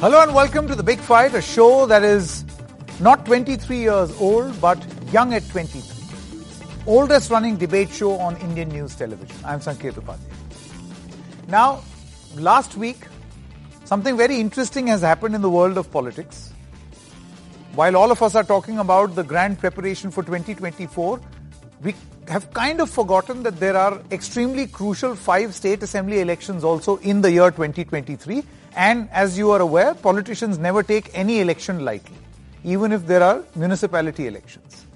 Hello and welcome to The Big Fight, a show that is not 23 years old, but young at 23. Oldest running debate show on Indian news television. I'm Sanket Upadhyay. Now, last week, something very interesting has happened in the world of politics. While all of us are talking about the grand preparation for 2024, we have kind of forgotten that there are extremely crucial five state assembly elections also in the year 2023 and as you are aware, politicians never take any election lightly, even if there are municipality elections.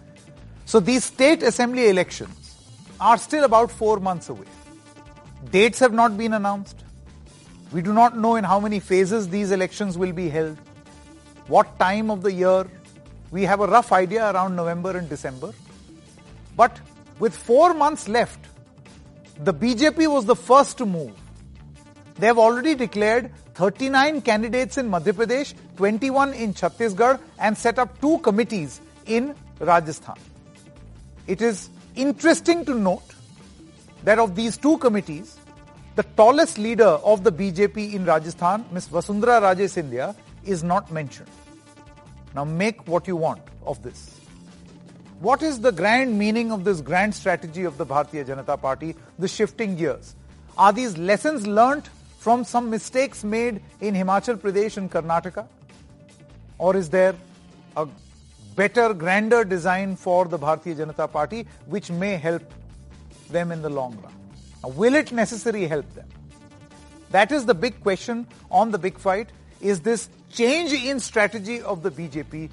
So these state assembly elections are still about four months away. Dates have not been announced. We do not know in how many phases these elections will be held, what time of the year. We have a rough idea around November and December. But with four months left, the BJP was the first to move. They have already declared 39 candidates in Madhya Pradesh, 21 in Chhattisgarh, and set up two committees in Rajasthan. It is interesting to note that of these two committees, the tallest leader of the BJP in Rajasthan, Ms. Vasundhara Raje Scindia, is not mentioned. Now make what you want of this. What is the grand meaning of this grand strategy of the Bharatiya Janata Party, the shifting gears? Are these lessons learnt from some mistakes made in Himachal Pradesh and Karnataka? Or is there a better, grander design for the Bharatiya Janata Party which may help them in the long run? Now, will it necessarily help them? That is the big question on the big fight. Is this change in strategy of the BJP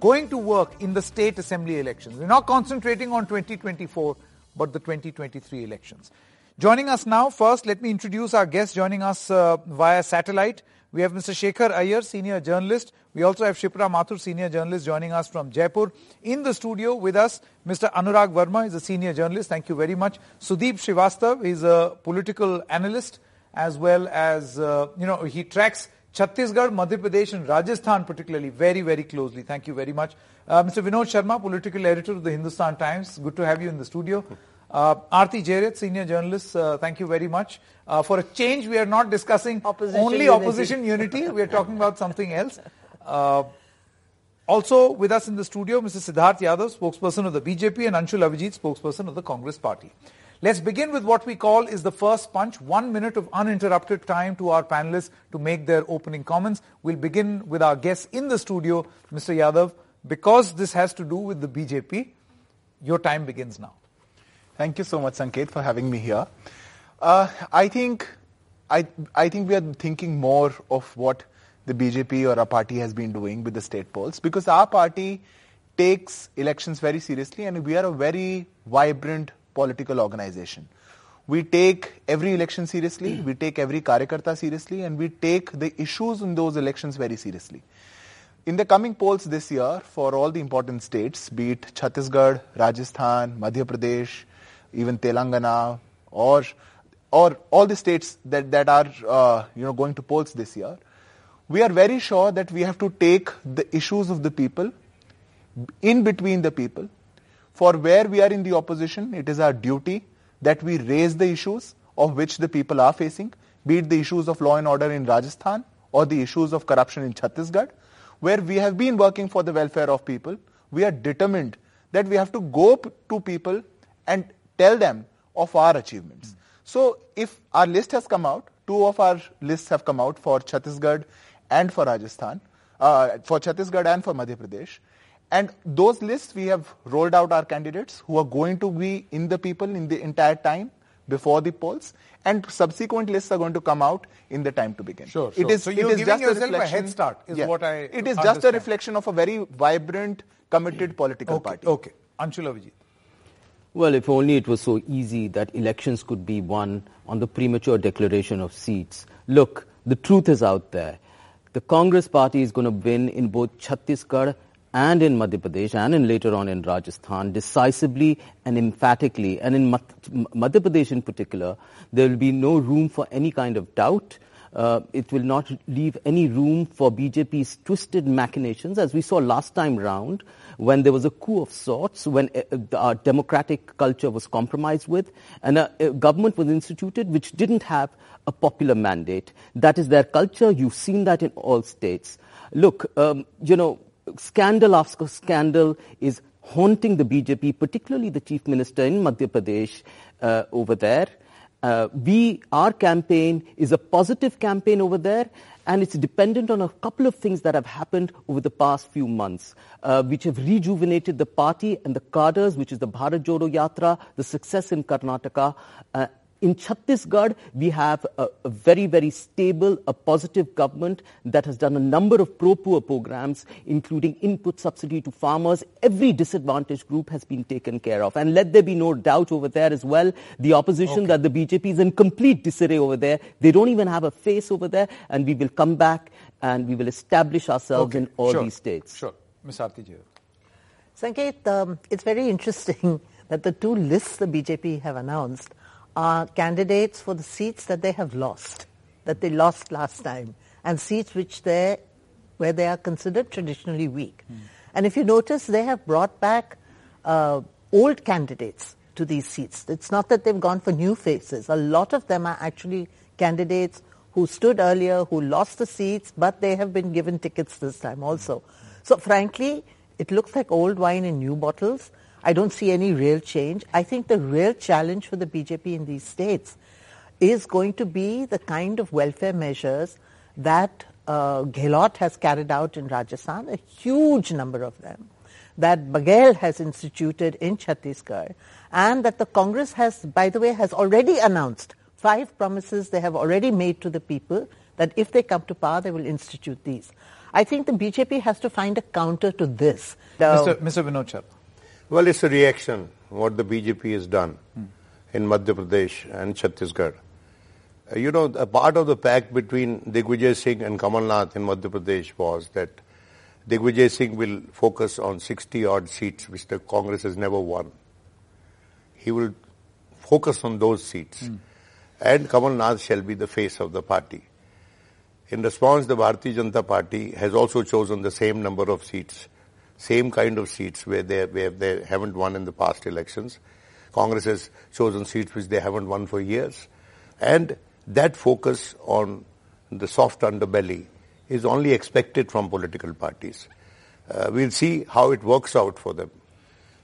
going to work in the state assembly elections? We're not concentrating on 2024, but the 2023 elections. Joining us now, first, let me introduce our guest joining us uh, via satellite. We have Mr. Shekhar Iyer, senior journalist. We also have Shipra Mathur, senior journalist, joining us from Jaipur. In the studio with us, Mr. Anurag Verma is a senior journalist. Thank you very much. Sudeep Srivastav is a political analyst, as well as, uh, you know, he tracks Chhattisgarh, Madhya Pradesh, and Rajasthan particularly very, very closely. Thank you very much. Uh, Mr. Vinod Sharma, political editor of the Hindustan Times. Good to have you in the studio. Uh, Jairath, senior journalist, uh, thank you very much. Uh, for a change, we are not discussing opposition only unity. opposition unity. we are talking about something else. Uh, also with us in the studio, Mr. Siddharth Yadav, spokesperson of the BJP, and Anshul Avijit, spokesperson of the Congress Party. Let's begin with what we call is the first punch, one minute of uninterrupted time to our panelists to make their opening comments. We'll begin with our guests in the studio, Mr. Yadav. Because this has to do with the BJP, your time begins now. Thank you so much, Sanket, for having me here. Uh, I think I, I think we are thinking more of what the BJP or our party has been doing with the state polls because our party takes elections very seriously and we are a very vibrant political organization. We take every election seriously, we take every karyakarta seriously and we take the issues in those elections very seriously. In the coming polls this year, for all the important states, be it Chhattisgarh, Rajasthan, Madhya Pradesh, even Telangana, or or all the states that that are uh, you know going to polls this year, we are very sure that we have to take the issues of the people in between the people. For where we are in the opposition, it is our duty that we raise the issues of which the people are facing, be it the issues of law and order in Rajasthan or the issues of corruption in Chhattisgarh, where we have been working for the welfare of people. We are determined that we have to go to people and tell them of our achievements. Mm. So if our list has come out, two of our lists have come out for Chhattisgarh and for Rajasthan, uh, for Chhattisgarh and for Madhya Pradesh. And those lists, we have rolled out our candidates who are going to be in the people in the entire time before the polls, and subsequent lists are going to come out in the time to begin. Sure, sure. It is, so it is giving just yourself a, a, head start, is yeah, what I It is understand. just a reflection of a very vibrant, committed political okay, party. Okay, Anshul Avijit. Well, if only it was so easy that elections could be won on the premature declaration of seats. Look, the truth is out there. The Congress party is going to win in both Chhattisgarh and in Madhya Pradesh and in later on in Rajasthan decisively and emphatically. And in Madhya Pradesh in particular, there will be no room for any kind of doubt. Uh, it will not leave any room for BJP's twisted machinations, as we saw last time round when there was a coup of sorts, when uh, our democratic culture was compromised with, and a, a government was instituted which didn't have a popular mandate. That is their culture. You've seen that in all states. Look, um, you know, scandal after scandal is haunting the BJP, particularly the chief minister in Madhya Pradesh uh, over there. Uh, we, our campaign is a positive campaign over there, and it's dependent on a couple of things that have happened over the past few months, uh, which have rejuvenated the party and the cadres, which is the Bharat Jodo Yatra, the success in Karnataka, uh, in Chhattisgarh, we have a, a, very, very stable, a positive government that has done a number of pro-poor programs, including input subsidy to farmers. Every disadvantaged group has been taken care of. And let there be no doubt over there as well, the opposition okay. that the BJP is in complete disarray over there. They don't even have a face over there. And we will come back and we will establish ourselves okay. in all sure. these states. Sure. Ms. Aarti Sanket, um, it's very interesting that the two lists the BJP have announced are candidates for the seats that they have lost, that they lost last time, and seats which they where they are considered traditionally weak. Mm. And if you notice, they have brought back uh, old candidates to these seats. It's not that they've gone for new faces. A lot of them are actually candidates who stood earlier, who lost the seats, but they have been given tickets this time also. So frankly, it looks like old wine in new bottles. I don't see any real change. I think the real challenge for the BJP in these states is going to be the kind of welfare measures that uh, Gehlot has carried out in Rajasthan, a huge number of them, that Baghel has instituted in Chhattisgarh, and that the Congress has, by the way, has already announced five promises they have already made to the people that if they come to power, they will institute these. I think the BJP has to find a counter to this. Mr. Mr. Well, it's a reaction, what the BJP has done hmm. in Madhya Pradesh and Chhattisgarh. Uh, you know, a part of the pact between Digvijay Singh and Kamal Nath in Madhya Pradesh was that Digvijay Singh will focus on 60 odd seats which the Congress has never won. He will focus on those seats. Hmm. And Kamal Nath shall be the face of the party. In response, the Bharatiya Janata Party has also chosen the same number of seats same kind of seats where they, where they haven't won in the past elections. Congress has chosen seats which they haven't won for years. And that focus on the soft underbelly is only expected from political parties. Uh, we'll see how it works out for them.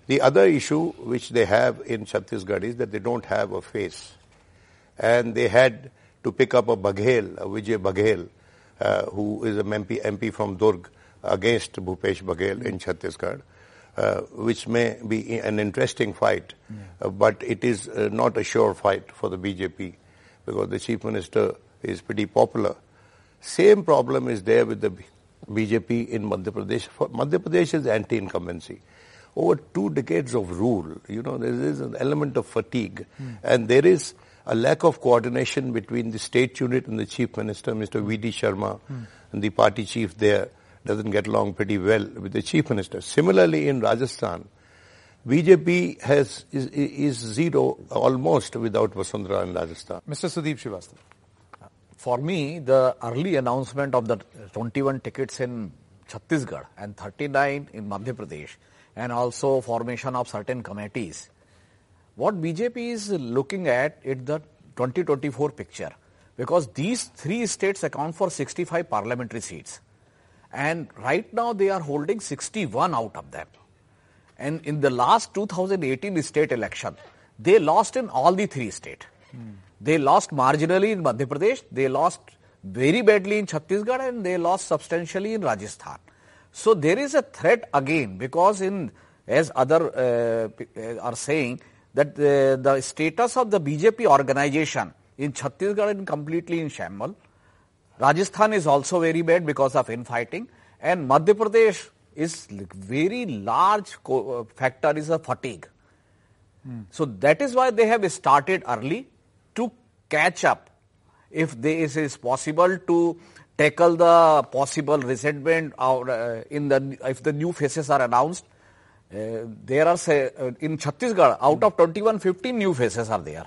The other issue which they have in Chhattisgarh is that they don't have a face. And they had to pick up a Baghel, a Vijay Baghel, uh, who is a MP, MP from Durg, against Bhupesh Baghel in Chhattisgarh, uh, which may be an interesting fight, yeah. uh, but it is uh, not a sure fight for the BJP because the chief minister is pretty popular. Same problem is there with the BJP in Madhya Pradesh. Madhya Pradesh is anti-incumbency. Over two decades of rule, you know, there is an element of fatigue, mm. and there is a lack of coordination between the state unit and the chief minister, Mr. V.D. Sharma, mm. and the party chief there doesn't get along pretty well with the chief minister. Similarly, in Rajasthan, BJP has is, is zero almost without Vasundhara in Rajasthan. Mr. Sudeep Srivastava. For me, the early announcement of the 21 tickets in Chhattisgarh and 39 in Madhya Pradesh and also formation of certain committees. What BJP is looking at is the 2024 picture because these three states account for 65 parliamentary seats. And right now they are holding 61 out of them. And in the last 2018 state election, they lost in all the three states. Hmm. They lost marginally in Madhya Pradesh, they lost very badly in Chhattisgarh, and they lost substantially in Rajasthan. So there is a threat again because in as other uh, are saying that the, the status of the BJP organization in Chhattisgarh is completely in shambles Rajasthan is also very bad because of infighting and Madhya Pradesh is very large uh, factor is a fatigue. Hmm. So that is why they have started early to catch up. If they, it is possible to tackle the possible resentment or, uh, in the if the new faces are announced, Uh, there are say, uh, in Chhattisgarh out of 21 15 new faces are there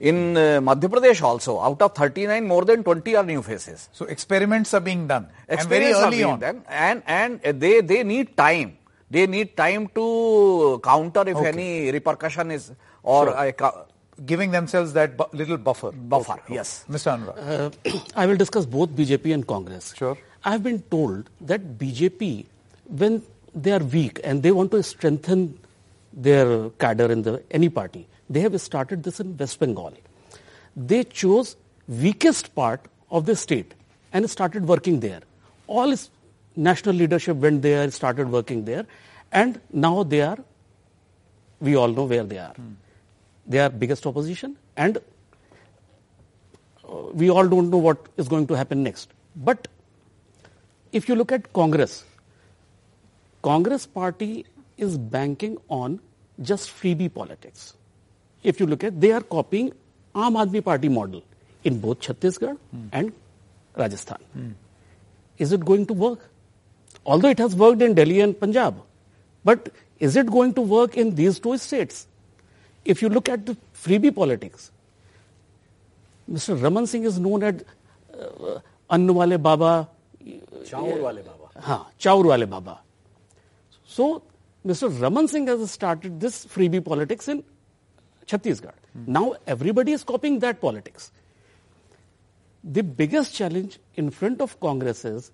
in uh, madhya pradesh also out of 39 more than 20 are new faces So experiments are being done. And very Experiments are early being on. done, and and uh, they they need time they need time to counter if Okay. any repercussion is or Sure. a Giving themselves that bu- little buffer. Buffer, yes. Mr. Anurag. Uh, I will discuss both BJP and Congress. Sure. I have been told that BJP, when they are weak and they want to strengthen their cadre in the any party, they have started this in West Bengal. They chose weakest part of the state and started working there. All national leadership went there, started working there, and now they are. We all know where they are. They are biggest opposition, and uh, we all don't know what is going to happen next. But if you look at Congress, Congress party is banking on just freebie politics. If you look at, they are copying Aam Aadmi Party model in both Chhattisgarh mm. and Rajasthan. Mm. Is it going to work? Although it has worked in Delhi and Punjab, but is it going to work in these two states? If you look at the freebie politics, Mr. Raman Singh is known as uh, Annu Wale Baba. Chaur Wale Baba. Haan, Chaur Wale Baba so Mr. Raman Singh has started this freebie politics in Chhattisgarh. Now everybody is copying that politics. The biggest challenge in front of Congress is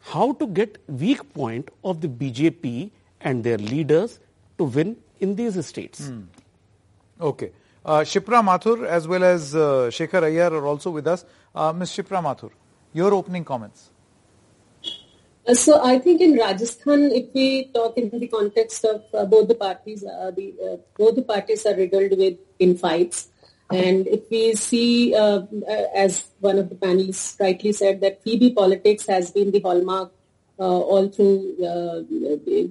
how to get weak point of the BJP and their leaders to win in these states. Okay. Uh, Shipra Mathur as well as uh, Shekhar are also with us. Uh, Ms. Shipra Mathur, your opening comments. Uh, So I think in Rajasthan, if we talk in the context of uh, both the parties, uh, the uh, both the parties are riddled with infights, and if we see, uh, uh, as one of the panelists rightly said, that freebie politics has been the hallmark all through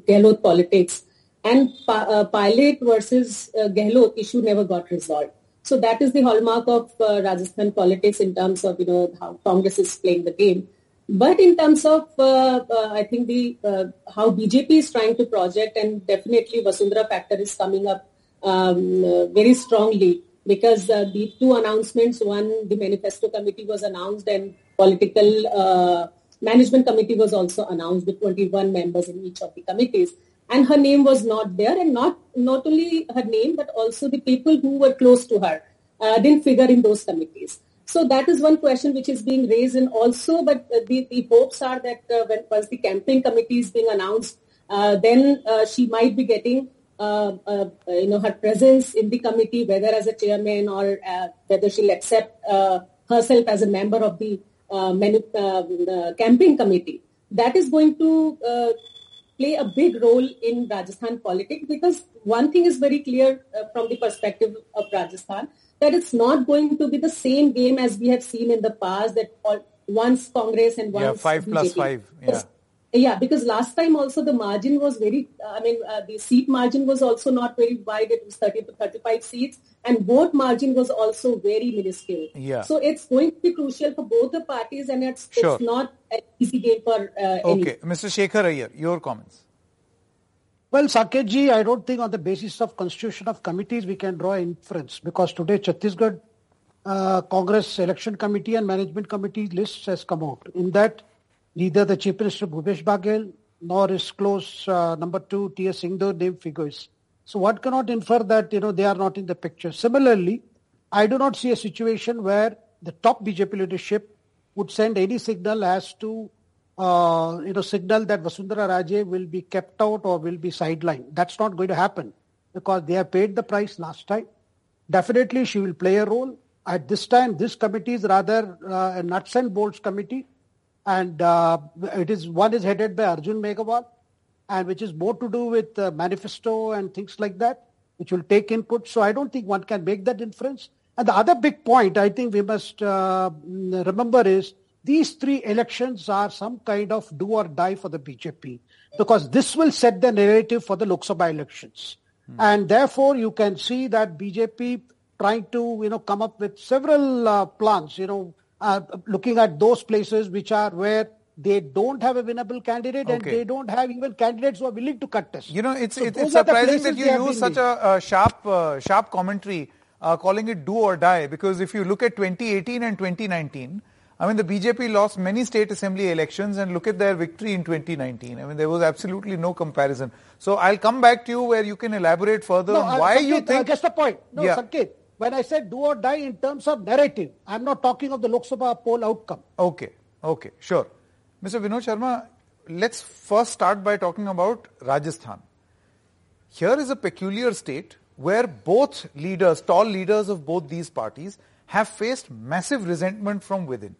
Gehlot politics, and pa- Pilot versus uh, Gehlot issue never got resolved. So that is the hallmark of Rajasthan politics in terms of you know how Congress is playing the game. But in terms of, uh, uh, I think the uh, how BJP is trying to project, and definitely Vasundhara factor is coming up um, very strongly because uh, the two announcements, one the manifesto committee was announced, and political uh, management committee was also announced with 21 members in each of the committees, and her name was not there, and not not only her name but also the people who were close to her uh, didn't figure in those committees. So that is one question which is being raised, and also, but uh, the, the hopes are that uh, when once the campaign committee is being announced, uh, then she might be getting, uh, uh, you know, her presence in the committee, whether as a chairman or uh, whether she'll accept herself as a member of the uh, campaign committee. That is going to play a big role in Rajasthan politics because one thing is very clear from the perspective of Rajasthan that it's not going to be the same game as we have seen in the past that all, once Congress and once Yeah, five plus BJP. five, yeah. Because- yeah, because last time also the margin was very, I mean, uh, the seat margin was also not very wide. It was 30 to 35 seats and vote margin was also very minuscule. Yeah. So it's going to be crucial for both the parties and it's, Sure. it's not an easy game for uh, any. Okay. Mr. Shekhar Iyer, your comments. Well, Sanketji, I don't think on the basis of constitution of committees we can draw inference because today Chhattisgarh uh, Congress Election Committee and Management Committee lists has come out. In that, neither the Chief Minister Bhupesh Baghel nor his close uh, number two T.S. Singhdeo name figures. So one cannot infer that you know they are not in the picture. Similarly, I do not see a situation where the top BJP leadership would send any signal as to uh, you know, signal that Vasundhara Raje will be kept out or will be sidelined. That's not going to happen because they have paid the price last time. Definitely she will play a role. At this time, this committee is rather uh, a nuts and bolts committee and uh, it is one is headed by Arjun Meghwal and which is more to do with uh, manifesto and things like that, which will take input. So I don't think one can make that inference. And the other big point I think we must uh, remember is these three elections are some kind of do or die for the BJP because this will set the narrative for the Lok Sabha elections. And therefore you can see that BJP trying to, you know, come up with several uh, plans, you know, uh, looking at those places which are where they don't have a winnable candidate and they don't have even candidates who are willing to contest. You know, it's, So it's, it's surprising that you use such a, a sharp, uh, sharp commentary, uh, calling it do or die. Because if you look at 2018 and 2019, I mean, the BJP lost many state assembly elections, and look at their victory in 2019. I mean, there was absolutely no comparison. So I'll come back to you where you can elaborate further No, on uh, why Sanket, you uh, think. just a point. No, Yeah. Sanket, when I said do or die in terms of narrative, I'm not talking of the Lok Sabha poll outcome. Okay, okay, sure. Mr. Vinod Sharma, let's first start by talking about Rajasthan. Here is a peculiar state where both leaders, tall leaders of both these parties, have faced massive resentment from within.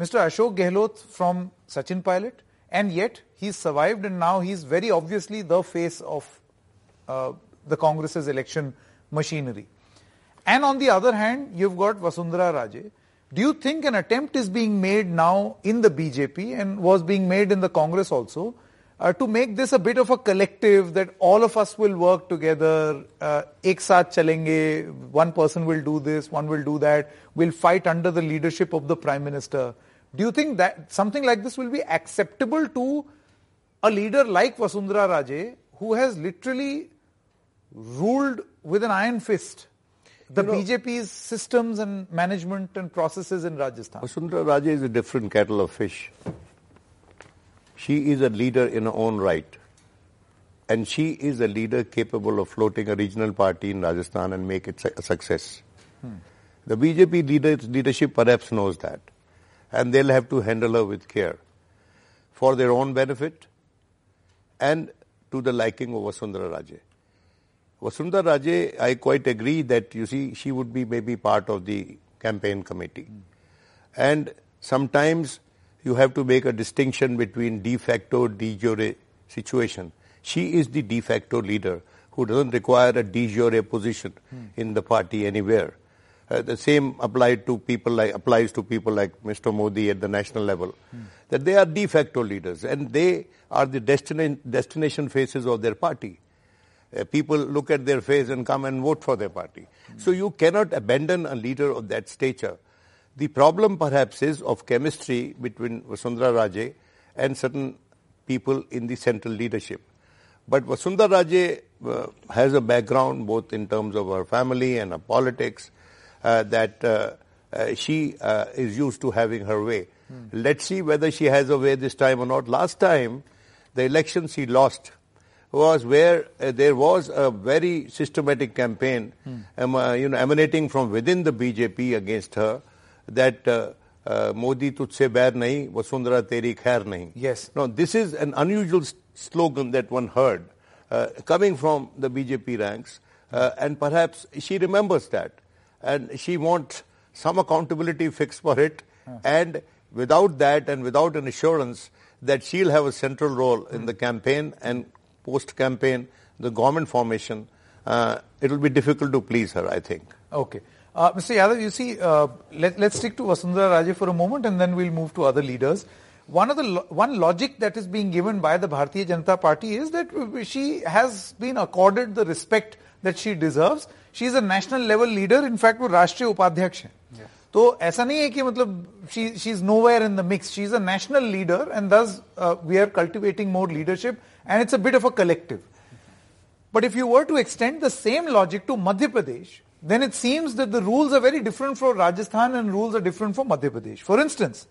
Mr. Ashok Gehlot from Sachin Pilot, and yet he's survived and now he's very obviously the face of uh, the Congress's election machinery. And on the other hand, you've got Vasundhara Raje. Do you think an attempt is being made now in the BJP and was being made in the Congress also uh, to make this a bit of a collective that all of us will work together, uh, ek saath chalenge, one person will do this, one will do that, we'll fight under the leadership of the Prime Minister. Do you think that something like this will be acceptable to a leader like Vasundhara Raje who has literally ruled with an iron fist the BJP's systems and management and processes in Rajasthan. Vasundhara Raje is a different kettle of fish. She is a leader in her own right. And she is a leader capable of floating a regional party in Rajasthan and make it a success. Hmm. The BJP leader, leadership perhaps knows that. And they'll have to handle her with care for their own benefit and to the liking of Vasundhara Raje. Vasundhara Raje, I quite agree that you see she would be maybe part of the campaign committee. And sometimes you have to make a distinction between de facto, de jure situation. She is the de facto leader who doesn't require a de jure position hmm. in the party anywhere. Uh, the same applied to people like applies to people like Mr. Modi at the national level. That they are de facto leaders and they are the destina- destination faces of their party. Uh, people look at their face and come and vote for their party. So you cannot abandon a leader of that stature. The problem perhaps is of chemistry between Vasundhara Raje and certain people in the central leadership. But Vasundhara Raje uh, has a background both in terms of her family and her politics that uh, uh, she uh, is used to having her way. Let's see whether she has a way this time or not. Last time, the election she lost was where uh, there was a very systematic campaign um, uh, you know, emanating from within the BJP against her that uh, uh, Modi tujhse bair nahi, Vasundhara teri khair nahi. Yes. Now, this is an unusual slogan that one heard uh, coming from the BJP ranks, uh, and perhaps she remembers that, and she wants some accountability fixed for it, and without that, and without an assurance that she'll have a central role in the campaign and post-campaign, the government formation, uh, it will be difficult to please her, I think. Okay. Uh, Mr. Yadav, you see, uh, let, let's stick to Vasundhara Raje for a moment and then we'll move to other leaders. One of the lo- one logic that is being given by the Bharatiya Janata Party is that she has been accorded the respect that she deserves. She is a national level leader. In fact, वो राष्ट्रीय उपाध्यक्ष है तो ऐसा नहीं है कि मतलब she she is nowhere in the mix. She is a national leader and thus uh, we are cultivating more leadership and it's a bit of a collective. But if you were to extend the same logic to Madhya Pradesh, then it seems that the rules are very different for Rajasthan and rules are different for Madhya Pradesh. For instance,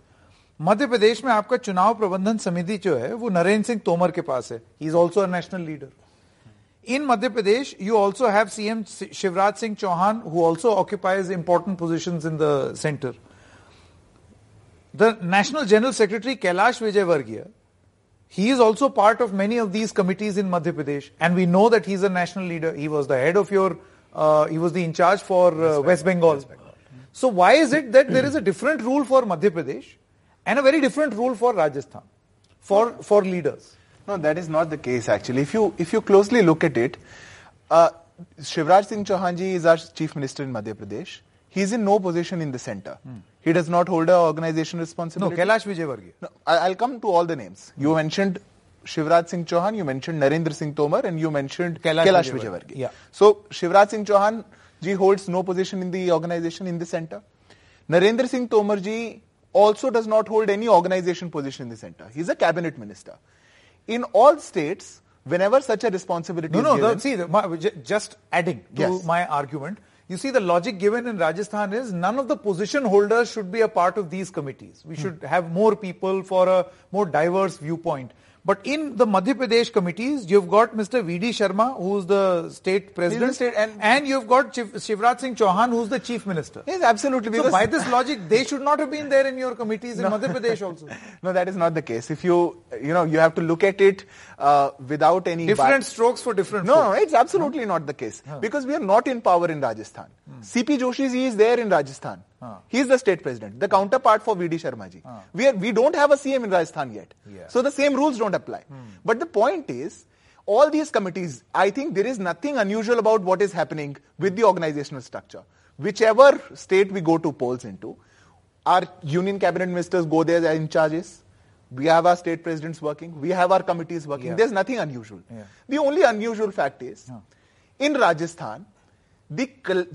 Madhya Pradesh में आपका चुनाव प्रबंधन समिति जो है वो नरेंद्र सिंह तोमर के पास है he is also a national leader in Madhya Pradesh, you also have CM Shivraj Singh Chauhan, who also occupies important positions in the center. The National General Secretary Kailash Vijayvargiya, he is also part of many of these committees in Madhya Pradesh, and we know that he's a national leader. He was the head of your, uh, he was the in charge for uh, West, Bengal. So why is it that there is a different rule for Madhya Pradesh and a very different rule for Rajasthan, for for leaders? No, that is not the case actually. If you if you closely look at it, uh, Shivraj Singh Chauhan ji is our chief minister in Madhya Pradesh. He is in no position in the center. He does not hold an organization responsibility. No. Kailash Vijayvargiya. No, I- I'll come to all the names. You mentioned Shivraj Singh Chauhan, you mentioned Narendra Singh Tomar, and you mentioned Kailash Kailash, Vijayvargiya. Vijayvargiya. Yeah. So Shivraj Singh Chauhan ji holds no position in the organization in the center. Narendra Singh Tomar ji also does not hold any organization position in the center. He's a cabinet minister. In all states, whenever such a responsibility No, is no, given, the, see, the, my, just adding to Yes. my argument, you see the logic given in Rajasthan is none of the position holders should be a part of these committees. We hmm. should have more people for a more diverse viewpoint. But in the Madhya Pradesh committees, you've got Mr. V.D. Sharma, who's the state president, state- and- you've got Shiv- Shivraj Singh Chauhan, who's the chief minister. yes, absolutely. So by this logic, they should not have been there in your committees in Madhya Pradesh also. no, that is not the case. If you, you know, you have to look at it uh, without any Different strokes for different No, no, folks. it's absolutely not the case because we are not in power in Rajasthan. CP Joshi is there in Rajasthan. He is the state president, the counterpart for VD Sharma ji. We are, we don't have a CM in Rajasthan yet, Yeah. so the same rules don't apply. Hmm. But the point is, all these committees, I think there is nothing unusual about what is happening with the organizational structure. Whichever state we go to polls into, our union cabinet ministers go there as in charges. We have our state presidents working. We have our committees working. Yeah. There's nothing unusual. Yeah. The only unusual fact is, in Rajasthan, the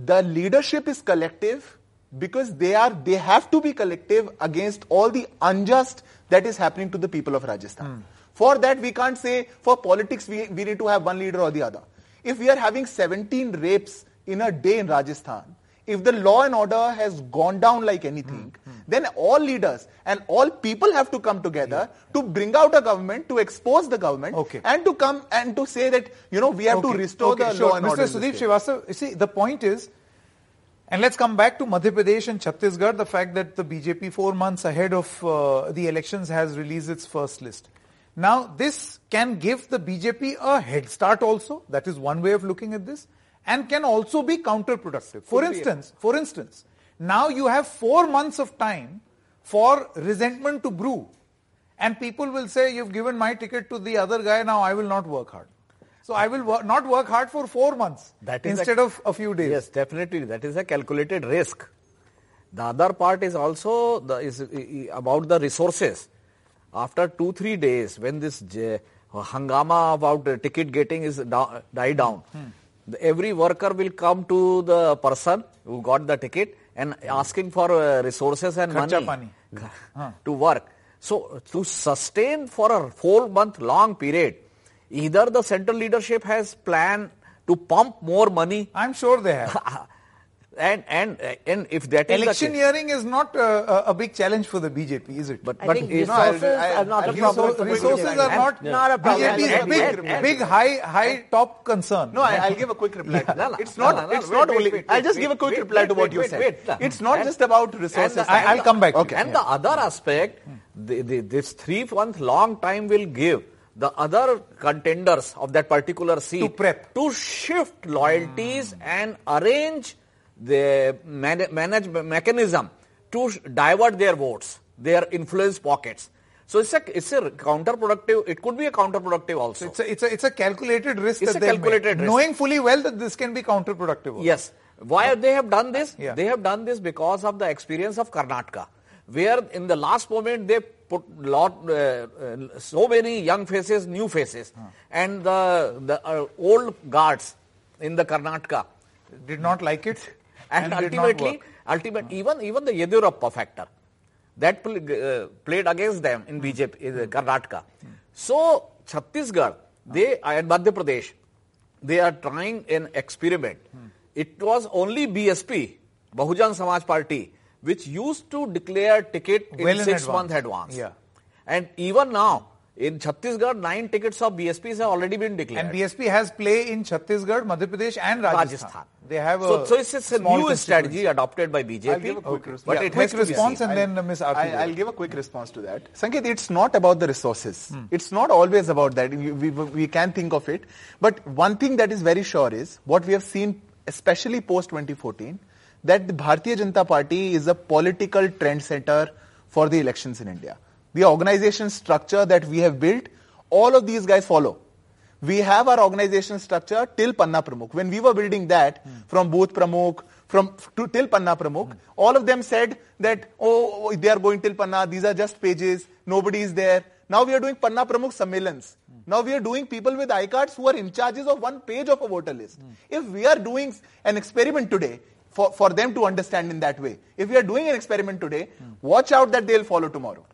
the leadership is collective because they are they have to be collective against all the unjust that is happening to the people of Rajasthan. Hmm. For that, we can't say for politics we, we need to have one leader or the other. If we are having 17 rapes in a day in Rajasthan, if the law and order has gone down like anything, hmm, hmm. then all leaders and all people have to come together to bring out a government, to expose the government, Okay. and to come and to say that, you know, we have to restore okay, the sure. law and Mr. order. the Sudeep state. You see, the point is, and let's come back to Madhya Pradesh and Chhattisgarh, the fact that the BJP four months ahead of uh, the elections has released its first list. Now, this can give the BJP a head start also. That is one way of looking at this. And can also be counterproductive. For instance, for instance, now you have four months of time for resentment to brew. And people will say, you've given my ticket to the other guy, now I will not work hard. So I will not work hard for four months That is instead a- of a few days. Yes, definitely. That is a calculated risk. The other part is also the, is about the resources. After two, three days, when this hangama about uh, ticket getting is da- die down, the- every worker will come to the person who got the ticket and asking for uh, resources and Kharcha money pani. to work. So to sustain for a four month long period, either the central leadership has planned to pump more money I'm sure they have. and and and if that is the case, Electioneering is not uh, a, a big challenge for the BJP, is it? but I but think if- resources I'll- are not I'll a problem. you for the resources BJP. are And not, not a problem. BJP's And- big, and- and- big high, high top concern. No, I, I'll give a quick reply. to No, no, it's not. no, no, it's wait, not wait, only. wait, I'll just wait, give a quick wait, reply wait, to what wait, you said. wait. It's not And- just about resources. the- I- I'll come back Okay. And the other aspect, the, the, this three month long time will give the other contenders of that particular seat To prep. to shift loyalties and arrange the man, manage mechanism to sh- divert their votes, their influence pockets. So it's a it's a counterproductive. It could be a counterproductive also. It's a, it's a, it's a calculated risk It's that a calculated risk. knowing fully well that this can be counterproductive. also. Yes. Why they have done this? Yeah. They have done this because of the experience of Karnataka, where in the last moment they put lot uh, uh, so many young faces, new faces, and the the uh, old guards in the Karnataka, Did not like it. and, not ultimately, work. ultimate even even the Yediyurappa factor that pl- uh, played against them in BJP in uh, Karnataka. So Chhattisgarh, they and Madhya Pradesh, they are trying an experiment. It was only BSP, Bahujan Samaj Party, which used to declare ticket in Well in six advance. month advance. Yeah. And even now, in Chhattisgarh, nine tickets of BSPs have already been declared. And BSP has play in Chhattisgarh, Madhya Pradesh and Rajasthan. Rajasthan. They have a so, so it's, it's a small new strategy adopted by BJP. I'll give a quick response. But Yeah, it quick has to be response seen. and then uh, Ms. Aarti. I, I'll give a quick response to that. Sanket, it's not about the resources. It's not always about that. We, we, we can think of it. But one thing that is very sure is what we have seen, especially post 2014, that the Bharatiya Janata Party is a political trend setter for the elections in India. The organization structure that we have built, all of these guys follow. We have our organization structure till Panna Pramukh. When we were building that, hmm. from Booth Pramukh, from to till Panna Pramukh, hmm. all of them said that, oh, oh, they are going till Panna, these are just pages, nobody is there. Now we are doing Panna Pramukh Sammelans. Hmm. Now we are doing people with I cards who are in charges of one page of a voter list. If we are doing an experiment today, for, for them to understand in that way. If we are doing an experiment today, watch out that they'll follow tomorrow.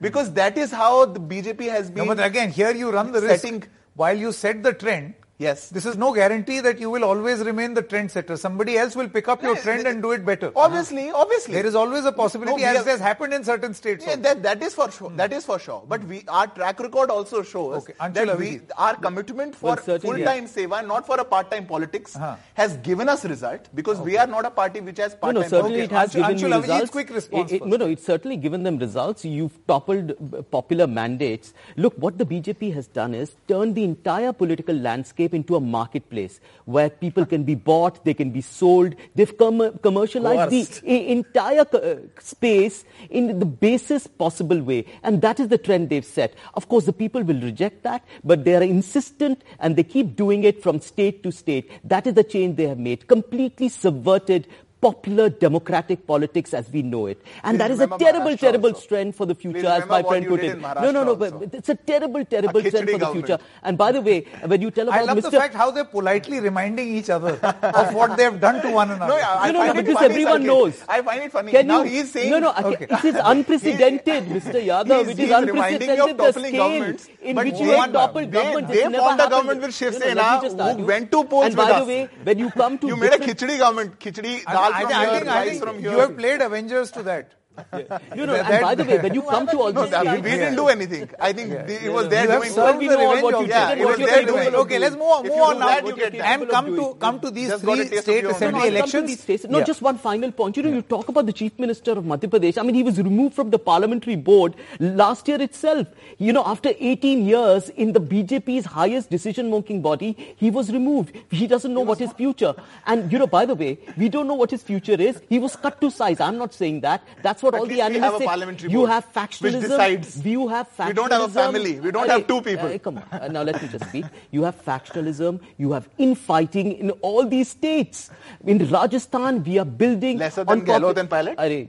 Because that is how the BJP has been. No, but again, here you run the risk. While you set the trend, Yes. this is no guarantee that you will always remain the trendsetter. Somebody else will pick up your Yeah, trend and do it better. Obviously, obviously. There is always a possibility, No, as have- has happened in certain states. Yeah, that, that is for sure. That is for sure. But we, our track record also shows Okay, Anshul that we, our commitment for Well, full-time seva, not for a part-time politics, Uh-huh. has given us result because we are not a party which has part-time no, no certainly politics. it has Anshul- given Anshul, you Avijit's results. quick response It- it- no, no, it's certainly given them results. You've toppled popular mandates. Look, what the BJP has done is turned the entire political landscape into a marketplace where people can be bought, they can be sold. They've com- commercialized the entire co- uh, space in the basest possible way. And that is the trend they've set. Of course, the people will reject that, but they are insistent and they keep doing it from state to state. That is the change they have made. Completely subverted popular democratic politics as we know it. And that is a terrible, Maharashtra terrible also. strand for the future, as my friend put it. No, no, no, but it's a terrible, terrible A trend for the government. future. And by the way, when you tell I love Mr. the fact how they're politely reminding each other of what they've done to one another. No, yeah, I No, no, find no, it because funny, everyone knows. I find it funny. Can now you, he's saying no, no, Okay. it is unprecedented, Mr. Yadav. It is he's reminding you of unprecedented the scale in which you have toppled governments. they formed a government with Shiv No, no, let Sena who went to polls And by the way, when you come to You made a khichdi government, khichdi dal I, from I think, I think you have played Avengers to that. No, That- and by the way, when you come to all No, these that, we didn't do anything. I think the, it was there doing we know what you did. It It was there doing. Okay, let's move on, move on now. you get and come to come to these Just got a three state assembly No, no, I'll come to elections. No, just one final point. You know, you talk about the chief minister of Madhya Pradesh. I mean, he was removed from the parliamentary board last year itself. You know, after 18 years in the BJP's highest decision-making body, he was removed. He doesn't know what his future. And you know, by the way, we don't know what his future is. He was cut to size. I'm not saying that. That's what At all the least we have analysts a say. parliamentary You board have which factionalism. decides. You have factionalism. We don't have a family. We don't have two people. Uh, come on. Uh, now let me just speak. You have factionalism. You have infighting in all these states. In Rajasthan, we are building Lesser than Gehlot popu- and Pilot? Arre,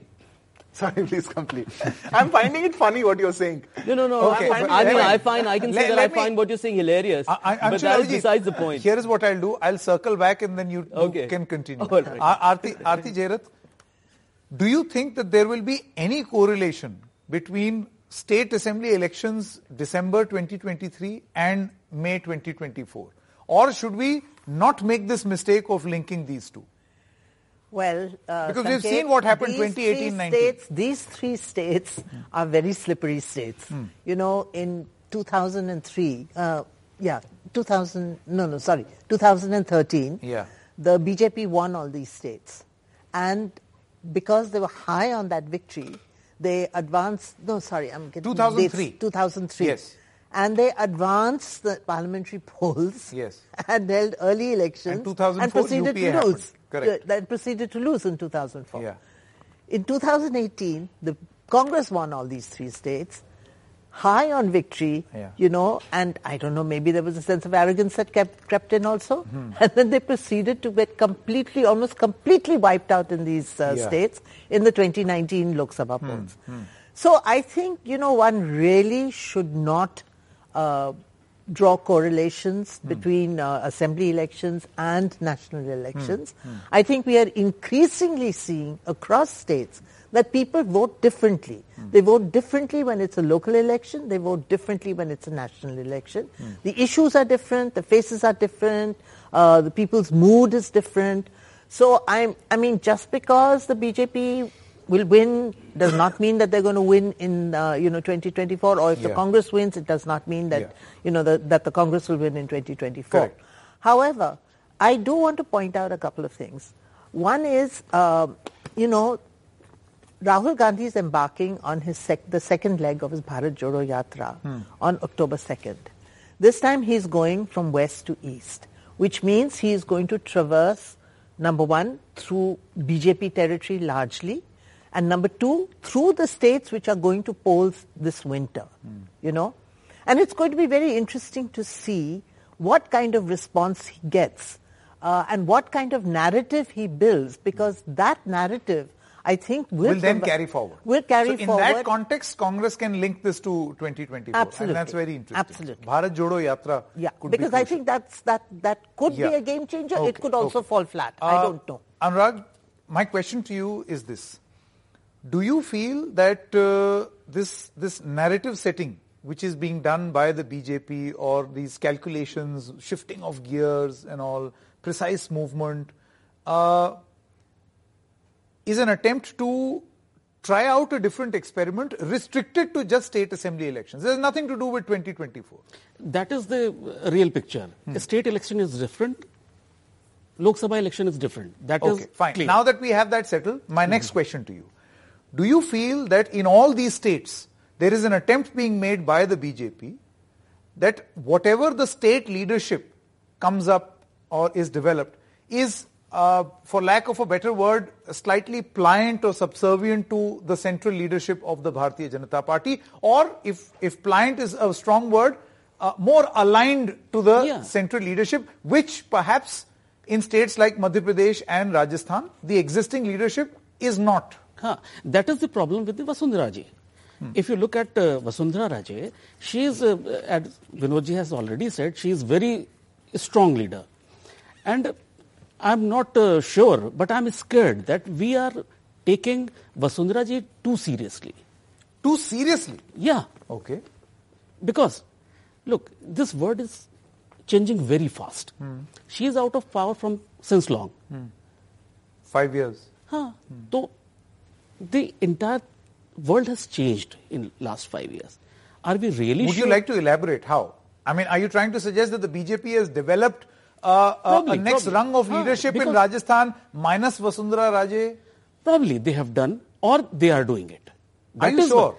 Sorry, please complete. I'm finding it funny what you're saying. No, no, no. Okay, I, but I mean, I find I can say let- that let I me- find what you're saying hilarious. I- I- but Anshul that's Avijit, besides the point. Here is what I'll do. I'll circle back and then you, you can continue. All right. Ar- Aarti, Aarti Jairath, do you think that there will be any correlation between state assembly elections December 2023 and May 2024? Or should we not make this mistake of linking these two? Well, uh, Because we've seen what happened these 2018, three 19. States, these three states are very slippery states. You know, in 2003, uh, yeah, 2000, no, no, sorry, 2013, Yeah. the BJP won all these states. And because they were high on that victory, they advanced, no, sorry, I'm getting 2003. dates, 2003. Yes. And they advanced the parliamentary polls Yes. and held early elections And 2004 and proceeded UPA to happened. lose. Correct. That proceeded to lose in 2004. Yeah. In 2018, the Congress won all these three states, high on victory, Yeah. you know, and I don't know, maybe there was a sense of arrogance that kept crept in also. Hmm. And then they proceeded to get completely, almost completely wiped out in these uh, Yeah. states in the 2019 Lok Sabha Hmm. polls. So I think, you know, one really should not uh, draw correlations Hmm. between uh, assembly elections and national elections. I think we are increasingly seeing across states that people vote differently. They vote differently when it's a local election. They vote differently when it's a national election. The issues are different. The faces are different. Uh, the people's mood is different. So I'm, I mean, just because the BJP will win does not mean that they're going to win in uh, you know 2024 or if the Congress wins it does not mean that Yeah. you know the, that the Congress will win in 2024 Correct. however I do want to point out a couple of things one is um, you know Rahul Gandhi is embarking on his sec- the second leg of his Bharat Jodo Yatra on October 2nd. This time he is going from west to east, which means he is going to traverse, number one, through BJP territory largely, and number two, through the states which are going to polls this winter, you know. And it's going to be very interesting to see what kind of response he gets uh, and what kind of narrative he builds, because that narrative, I think, will, Will then carry forward. Will carry so in forward. that context, Congress can link this to 2024. Absolutely. And that's very interesting. Absolutely. Bharat Jodo Yatra yeah, could be because I think that's that that could Yeah. be a game changer. Okay, It could also okay. fall flat. I Uh, don't know. Anurag, my question to you is this. Do you feel that uh, this, this narrative setting which is being done by the BJP or these calculations, shifting of gears and all, precise movement, uh, is an attempt to try out a different experiment restricted to just state assembly elections. There's nothing to do with 2024. That is the real picture. Hmm. A state election is different. Lok Sabha election is different. That is okay, fine. clear. Now that we have that settled, my next hmm. question to you. Do you feel that in all these states, there is an attempt being made by the BJP that whatever the state leadership comes up or is developed is, uh, for lack of a better word, slightly pliant or subservient to the central leadership of the Bharatiya Janata Party, or if, if pliant is a strong word, uh, more aligned to the Yeah. central leadership, which perhaps in states like Madhya Pradesh and Rajasthan, the existing leadership is not. Huh. That is the problem with the Vasundhara Raje. If you look at uh, Vasundhara Raje, she is, uh, as Vinodji has already said, she is very strong leader. And I'm not uh, sure, but I'm scared that we are taking Vasundhara Ji too seriously. Too seriously. Yeah, Okay. because look, this word is changing very fast. Hmm. She is out of power from since long. Hmm. Five years. हाँ तो hmm. the entire world has changed in last five years. Are we really Would sure? you like to elaborate how? I mean, are you trying to suggest that the BJP has developed uh, a, a next probably. rung of Ah, leadership in Rajasthan minus Vasundhara Raje? Probably they have done or they are doing it. Are you sure?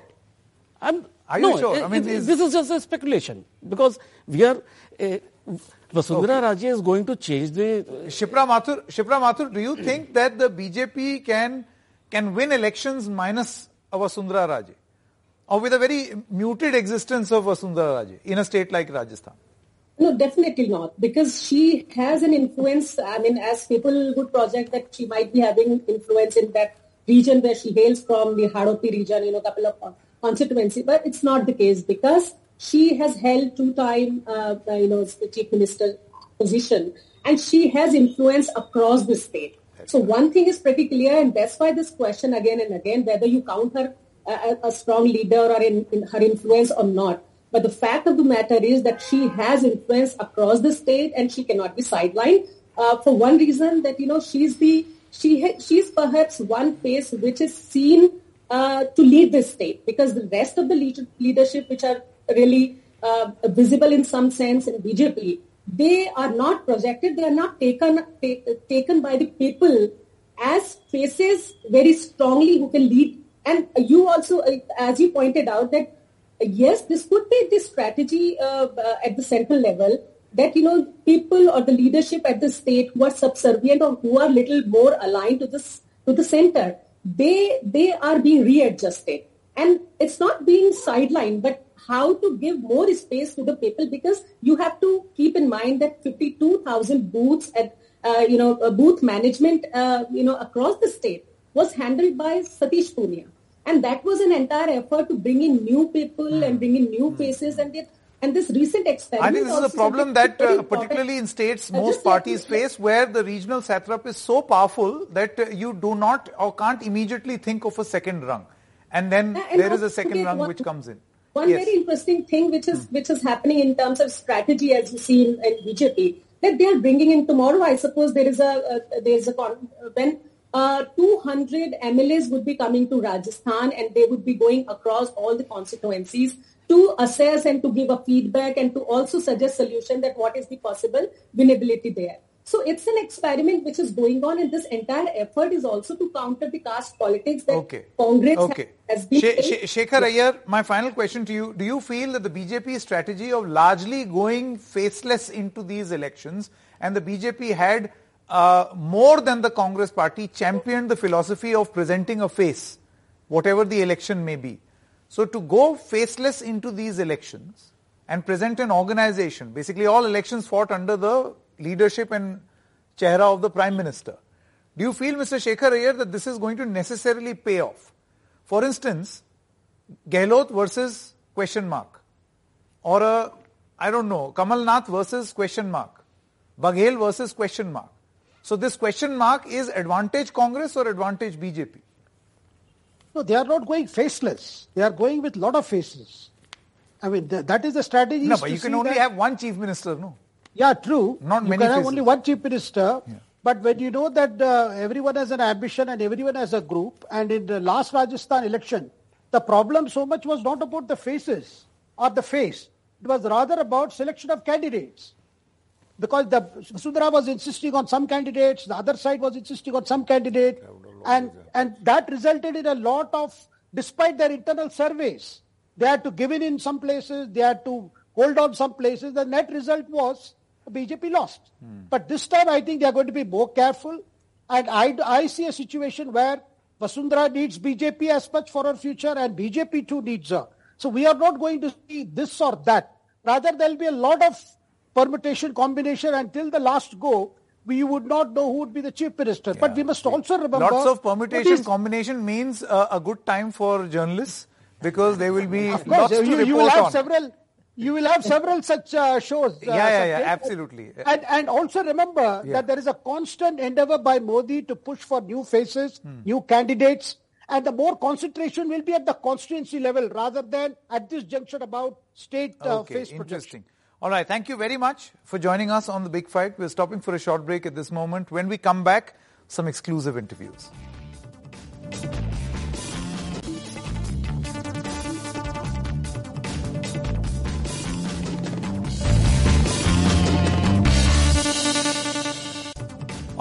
I'm, Are you no, sure? I mean, it- is- this is just a speculation because we are. Uh, Vasundhara Raje is going to change the. Shipra Mathur, Shipra Mathur, do you think that the BJP can can win elections minus a Vasundhara Raje? Or with a very muted existence of Vasundhara Raje in a state like Rajasthan? No, definitely not, because she has an influence. I mean, as people would project that she might be having influence in that region where she hails from, the Hadoti region, you know, couple of con- constituency. But it's not the case because she has held two-time, uh, uh, you know, the chief minister position, and she has influence across the state. So one thing is pretty clear, and that's why this question again and again, whether you count her a, a strong leader or in, in her influence or not. But the fact of the matter is that she has influence across the state and she cannot be sidelined uh, for one reason that, you know, she's the, she ha- she's perhaps one face which is seen uh, to lead this state because the rest of the leader- leadership which are really uh, visible in some sense in BJP, they are not projected, they are not taken, ta- taken by the people as faces very strongly who can lead. And you also, uh, as you pointed out, that yes, this could be the strategy uh, at the central level that you know people or the leadership at the state who are subservient or who are little more aligned to this to the center, they they are being readjusted, and it's not being sidelined, but how to give more space to the people because you have to keep in mind that 52,000 booths at uh, you know uh, booth management uh, you know across the state was handled by Satish Poonia. And that was an entire effort to bring in new people and bring in new faces. And, and this recent experiment. I think this is a problem that, uh, particularly in states, Uh, most parties face where the regional satrap is so powerful that uh, you do not or can't immediately think of a second rung. And then Uh, and there is a second rung one- which comes in. One Yes. Hmm. very interesting thing which is which is happening in terms of strategy, as you see in, in BJP, that they are bringing in tomorrow. I suppose there is a uh, there is a con- when uh, 200 MLAs would be coming to Rajasthan and they would be going across all the constituencies to assess and to give a feedback and to also suggest solution that what is the possible winnability there. So it's an experiment which is going on, and this entire effort is also to counter the caste politics that Okay. Congress okay. has been. She-. She- Shekhar Iyer, my final question to you. Do you feel that the BJP strategy of largely going faceless into these elections and the BJP had uh, more than the Congress party championed the philosophy of presenting a face, whatever the election may be. So to go faceless into these elections and present an organization, basically all elections fought under the leadership and chehra of the Prime Minister. Do you feel, Mr. Shekhar Iyer, that this is going to necessarily pay off? For instance, Gehlot versus question mark. Or a, I don't know, Kamal Nath versus question mark. Baghel versus question mark. So this question mark is advantage Congress or advantage BJP? No, they are not going faceless. They are going with lot of faces. I mean, th- that is the strategy. No, but you can only that- have one chief minister, no? Yeah, true. Not you many can have only one chief minister. But when you know that uh, everyone has an ambition and everyone has a group, and in the last Rajasthan election, the problem so much was not about the faces or the face. It was rather about selection of candidates. Because the Sundara was insisting on some candidates, the other side was insisting on some candidate, and and that resulted in a lot of, despite their internal surveys, they had to give in in some places, they had to hold on some places. The net result was BJP lost. Hmm. But this time, I think they are going to be more careful, and I I see a situation where Vasundhara needs BJP as much for her future, and BJP too needs her. So we are not going to see this or that. Rather, there will be a lot of permutation, combination until the last go. We would not know who would be the chief minister. but we must also remember Lots of permutation is- combination means uh, a good time for journalists because there will be Of course, you, you will have on. several. You will have several such uh, shows. uh, Yeah, yeah, yeah, absolutely. And and also remember Yeah. that there is a constant endeavor by Modi to push for new faces, Hmm. new candidates, and the more concentration will be at the constituency level rather than at this juncture about state uh, Okay, face projection. interesting. All right, thank you very much for joining us on the Big Fight. We're stopping for a short break at this moment. When we come back, some exclusive interviews.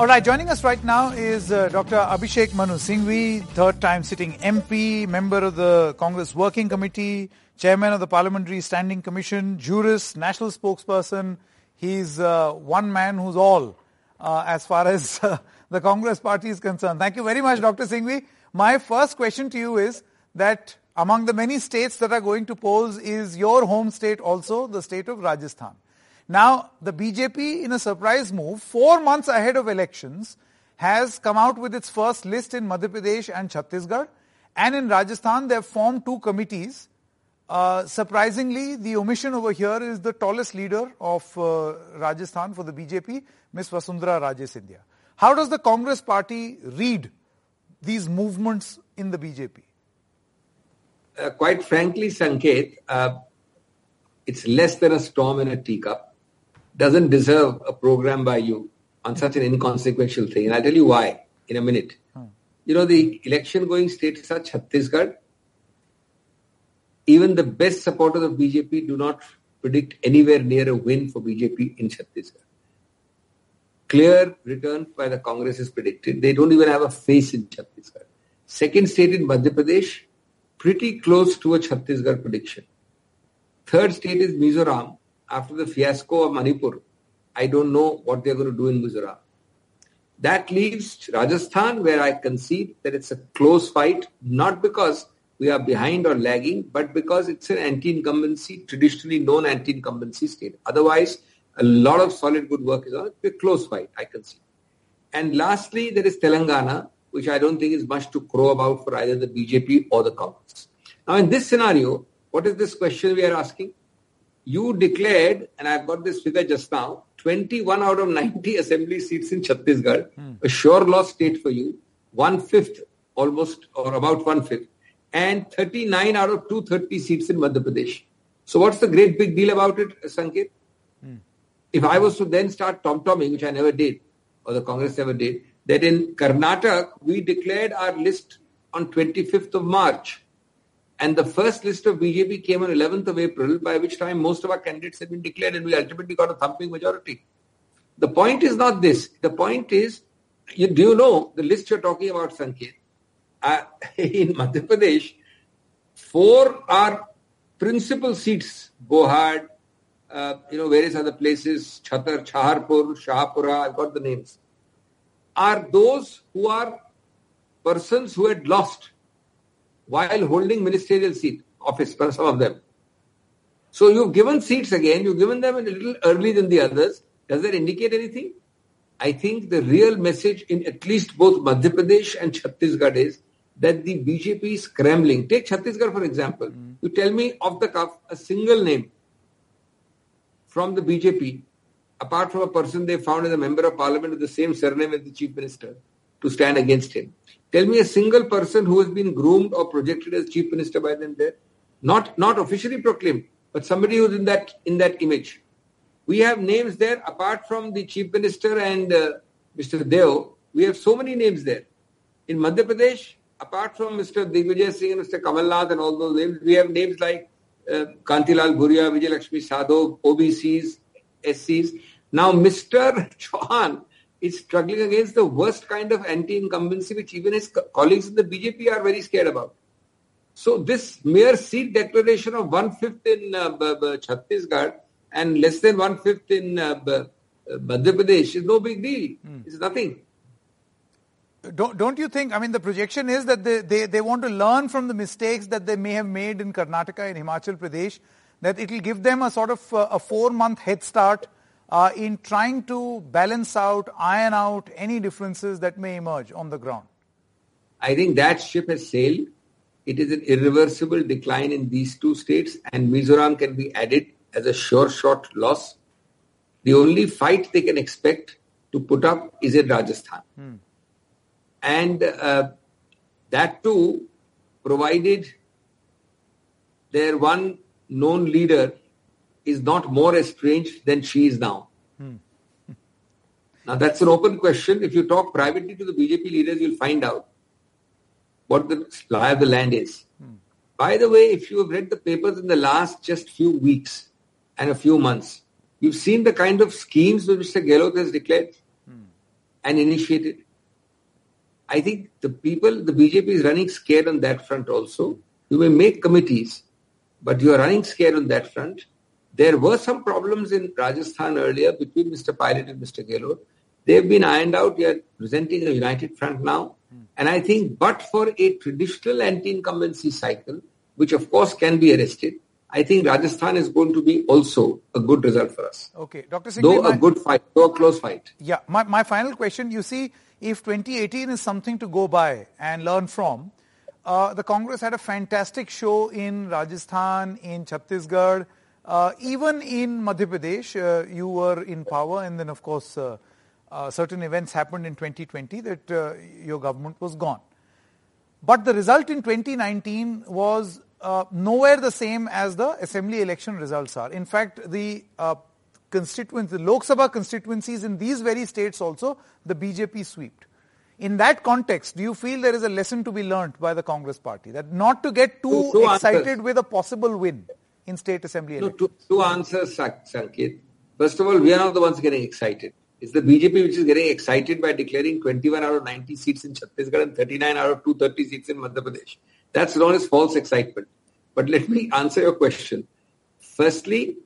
All right, joining us right now is uh, Dr. Abhishek Manu Singhvi, third time sitting MP, member of the Congress Working Committee, chairman of the Parliamentary Standing Commission, jurist, national spokesperson. He's uh, one man who's all uh, as far as uh, the Congress party is concerned. Thank you very much, Dr. Singhvi. My first question to you is that among the many states that are going to polls is your home state also the state of Rajasthan. Now, the BJP, in a surprise move, four months ahead of elections, has come out with its first list in Madhya Pradesh and Chhattisgarh. And in Rajasthan, they have formed two committees. Uh, surprisingly, the omission over here is the tallest leader of uh, Rajasthan for the BJP, Ms. Vasundhara Raje Scindia. How does the Congress party read these movements in the BJP? Uh, quite frankly, Sanket, uh, it's less than a storm in a teacup. Doesn't deserve a program by you on such an inconsequential thing. And I'll tell you why in a minute. Hmm. You know, the election going states are Chhattisgarh. Even the best supporters of BJP do not predict anywhere near a win for BJP in Chhattisgarh. Clear return by the Congress is predicted. They don't even have a face in Chhattisgarh. Second state in Madhya Pradesh, pretty close to a Chhattisgarh prediction. Third state is Mizoram. After the fiasco of Manipur, I don't know what they're going to do in Mizoram. That leaves Rajasthan, where I concede that it's a close fight, not because we are behind or lagging, but because it's an anti-incumbency, traditionally known anti-incumbency state. Otherwise, a lot of solid good work is on it. It's a close fight, I concede. And lastly, there is Telangana, which I don't think is much to crow about for either the BJP or the Congress. Now, in this scenario, what is this question we are asking? You declared, and I've got this figure just now, 21 out of 90 assembly seats in Chhattisgarh, hmm. a sure loss state for you, one fifth almost, or about one fifth, and 39 out of 230 seats in Madhya Pradesh. So what's the great big deal about it, Sanket? Hmm. If I was to then start tom-tomming, which I never did, or the Congress never did, that in Karnataka, we declared our list on 25th of March. And the first list of BJP came on 11th of April, by which time most of our candidates had been declared and we ultimately got a thumping majority. The point is not this. The point is, you, do you know the list you're talking about, Sanket? Uh, in Madhya Pradesh, four are principal seats, Bohad, uh, you know, various other places, Chatar, Chaharpur, Shahpura, I've got the names, are those who are persons who had lost while holding ministerial seat office for some of them. So you've given seats again, you've given them a little early than the others. Does that indicate anything? I think the real message in at least both Madhya Pradesh and Chhattisgarh is that the BJP is scrambling. Take Chhattisgarh for example. Mm-hmm. You tell me off the cuff a single name from the BJP apart from a person they found as a member of parliament with the same surname as the chief minister, to stand against him. Tell me a single person who has been groomed or projected as chief minister by them there. Not not officially proclaimed, but somebody who's in that in that image. We have names there apart from the chief minister and uh, Mr. Deo. We have so many names there. In Madhya Pradesh, apart from Mr. Digvijay Singh and Mr. Kamal Nath and all those names, we have names like uh, Kantilal Bhuria, Vijay Lakshmi Sadho, OBCs, SCs. Now, Mr. Chauhan is struggling against the worst kind of anti-incumbency, which even his co- colleagues in the BJP are very scared about. So this mere seat declaration of one-fifth in uh, B- B- Chhattisgarh and less than one-fifth in uh, B- uh, Madhya Pradesh is no big deal. It's nothing. Don't, don't you think, I mean, the projection is that they, they, they want to learn from the mistakes that they may have made in Karnataka and Himachal Pradesh, that it will give them a sort of uh, a four-month head start uh, in trying to balance out, iron out any differences that may emerge on the ground. I think that ship has sailed. It is an irreversible decline in these two states, and Mizoram can be added as a sure shot loss. The only fight they can expect to put up is in Rajasthan. And uh, that too, provided their one known leader is not more estranged than she is now. Hmm. Now that's an open question. If you talk privately to the BJP leaders, you'll find out what the lie of the land is. Hmm. By the way, if you have read the papers in the last just few weeks and a few months, you've seen the kind of schemes which Mr. Gehlot has declared hmm. and initiated. I think the people, the BJP is running scared on that front also. You may make committees, but you are running scared on that front. There were some problems in Rajasthan earlier between Mr. Pilot and Mr. Gehlot. They've been ironed out. We are presenting a united front now. And I think, but for a traditional anti-incumbency cycle, which of course can be arrested, I think Rajasthan is going to be also a good result for us. Okay, Dr. Singh. Though a good fight, though a close fight. Yeah, my, my final question, you see, if 2018 is something to go by and learn from, uh, the Congress had a fantastic show in Rajasthan, in Chhattisgarh, uh, even in Madhya Pradesh. Uh, you were in power and then of course uh, uh, certain events happened in 2020 that uh, your government was gone. But the result in 2019 was uh, nowhere the same as the assembly election results are. In fact, the uh, constituents, the Lok Sabha constituencies in these very states also, the BJP swept. In that context, do you feel there is a lesson to be learnt by the Congress party that not to get too excited answers. with a possible win in state assembly No, two, two answers, Sanket. First of all, we are not the ones getting excited. It's the BJP which is getting excited by declaring 21 out of 90 seats in Chhattisgarh and 39 out of 230 seats in Madhya Pradesh. That's known as false excitement. But let me answer your question. Firstly,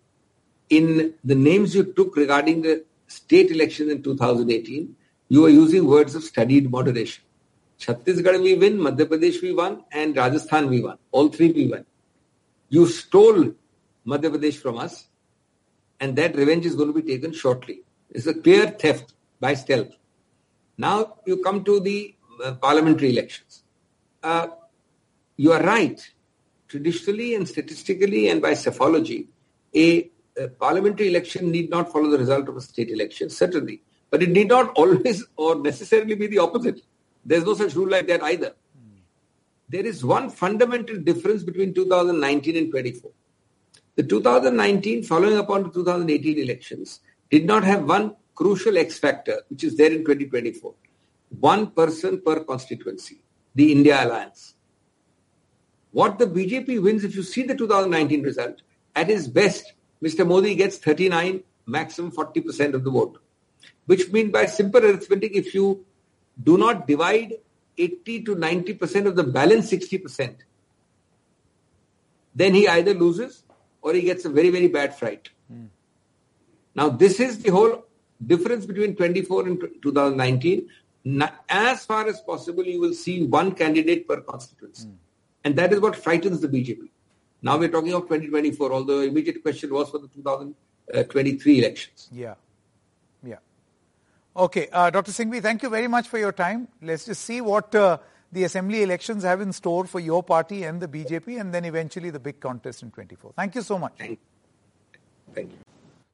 in the names you took regarding the state elections in 2018, you were using words of studied moderation. Chhattisgarh we win, Madhya Pradesh we won, and Rajasthan we won. All three we won. You stole Madhya Pradesh from us, and that revenge is going to be taken shortly. It's a clear theft by stealth. Now you come to the uh, parliamentary elections. Uh, you are right. Traditionally and statistically and by psephology, a, a parliamentary election need not follow the result of a state election, certainly. But it need not always or necessarily be the opposite. There's no such rule like that either. There is one fundamental difference between 2019 and 24. The 2019 following upon the 2018 elections did not have one crucial X factor, which is there in 2024. One person per constituency, the India Alliance. What the BJP wins, if you see the 2019 result, at his best, Mr. Modi gets 39, maximum 40% of the vote. Which means by simple arithmetic, if you do not divide 80 to 90% of the balance 60%, then he either loses or he gets a very, very bad fright. Hmm. Now, this is the whole difference between 24 and 2019. As far as possible, you will see one candidate per constituency. Hmm. And that is what frightens the BJP. Now we're talking of 2024, although the immediate question was for the 2023 uh, elections. Yeah. Yeah. Okay, uh, Dr. Singhvi, thank you very much for your time. Let's just see what uh, the assembly elections have in store for your party and the BJP, and then eventually the big contest in 24. Thank you so much. Thank, you. thank you.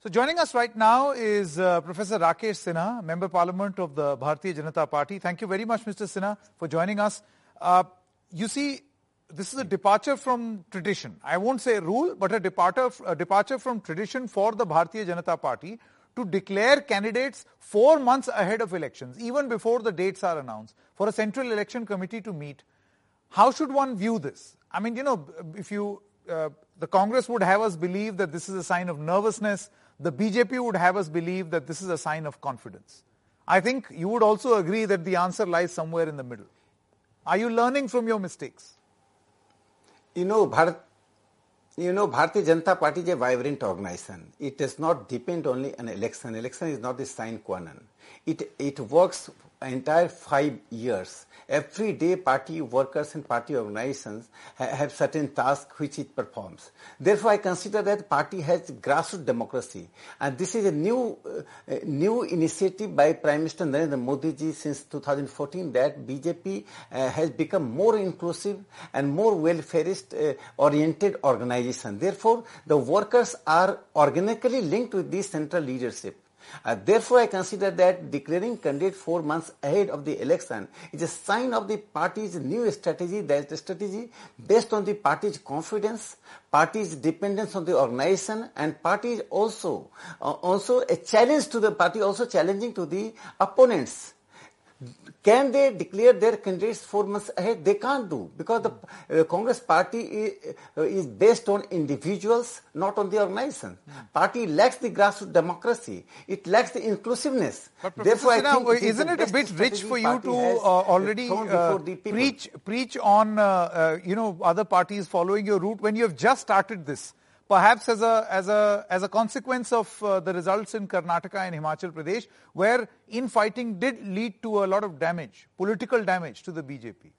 So joining us right now is uh, Professor Rakesh Sinha, Member Parliament of the Bharatiya Janata Party. Thank you very much, Mr. Sinha, for joining us. Uh, you see, this is a departure from tradition. I won't say rule, but a departure, a departure from tradition for the Bharatiya Janata Party to declare candidates four months ahead of elections, even before the dates are announced, for a central election committee to meet. How should one view this? I mean, you know, if you, uh, the Congress would have us believe that this is a sign of nervousness, the BJP would have us believe that this is a sign of confidence. I think you would also agree that the answer lies somewhere in the middle. Are you learning from your mistakes? You know, Bharat, you know, Bharatiya Janata Party is a vibrant organization. It does not depend only on election. Election is not the sine qua non. It, it works entire five years. Every day party workers and party organizations ha- have certain tasks which it performs. Therefore, I consider that party has grassroots democracy. And this is a new, uh, new initiative by Prime Minister Narendra Modi ji since 2014 that BJP uh, has become more inclusive and more welfareist uh, oriented organization. Therefore, the workers are organically linked with this central leadership. Uh, therefore, I consider that declaring candidate four months ahead of the election is a sign of the party's new strategy, that is the strategy based on the party's confidence, party's dependence on the organization, and party also, uh, also a challenge to the party, also challenging to the opponents. Can they declare their candidates four months ahead? They can't do because the uh, Congress party is, uh, is, based on individuals, not on the organization. Mm. Party lacks the grassroots democracy. It lacks the inclusiveness. But Therefore, Sinha, I think isn't it, it a bit rich for you to uh, already uh, preach preach on uh, uh, you know other parties following your route when you have just started this? Perhaps as a, as a, as a consequence of uh, the results in Karnataka and Himachal Pradesh, where infighting did lead to a lot of damage, political damage to the BJP.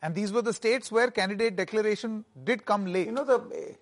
And these were the states where candidate declaration did come late. You know, the,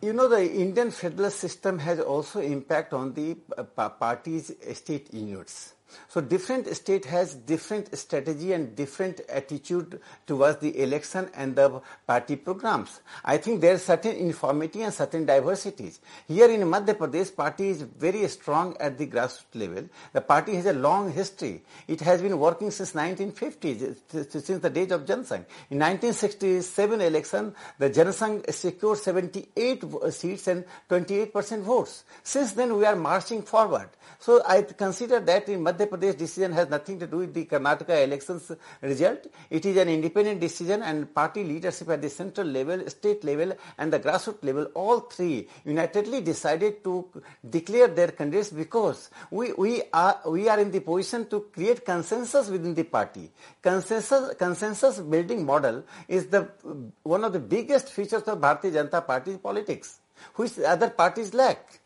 you know, the Indian federal system has also impact on the uh, party's state units. So different state has different strategy and different attitude towards the election and the party programs. I think there is certain uniformity and certain diversities. Here in Madhya Pradesh, party is very strong at the grassroots level. The party has a long history. It has been working since 1950, since the days of Jansangh. In 1967 election, the Jansangh secured 78 seats and 28% votes. Since then, we are marching forward. So I consider that in Madhya Pradesh decision has nothing to do with the Karnataka elections result. It is an independent decision and party leadership at the central level, state level and the grassroots level, all three unitedly decided to declare their candidates because we, we, are, we are in the position to create consensus within the party. Consensus, consensus building model is the, one of the biggest features of Bharatiya Janata Party politics, which other parties lack.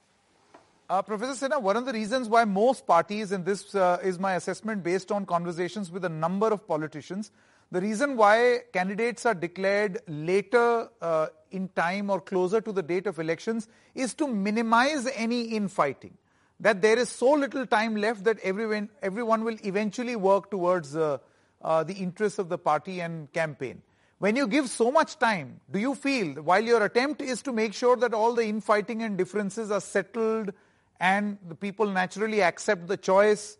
Uh, Professor Sinha, one of the reasons why most parties, and this uh, is my assessment based on conversations with a number of politicians, the reason why candidates are declared later uh, in time or closer to the date of elections is to minimize any infighting. That there is so little time left that everyone, everyone will eventually work towards uh, uh, the interests of the party and campaign. When you give so much time, do you feel while your attempt is to make sure that all the infighting and differences are settled, and the people naturally accept the choice,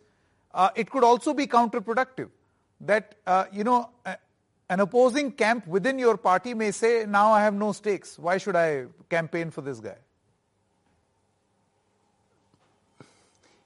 uh, it could also be counterproductive. That, uh, you know, uh, an opposing camp within your party may say, now I have no stakes. Why should I campaign for this guy?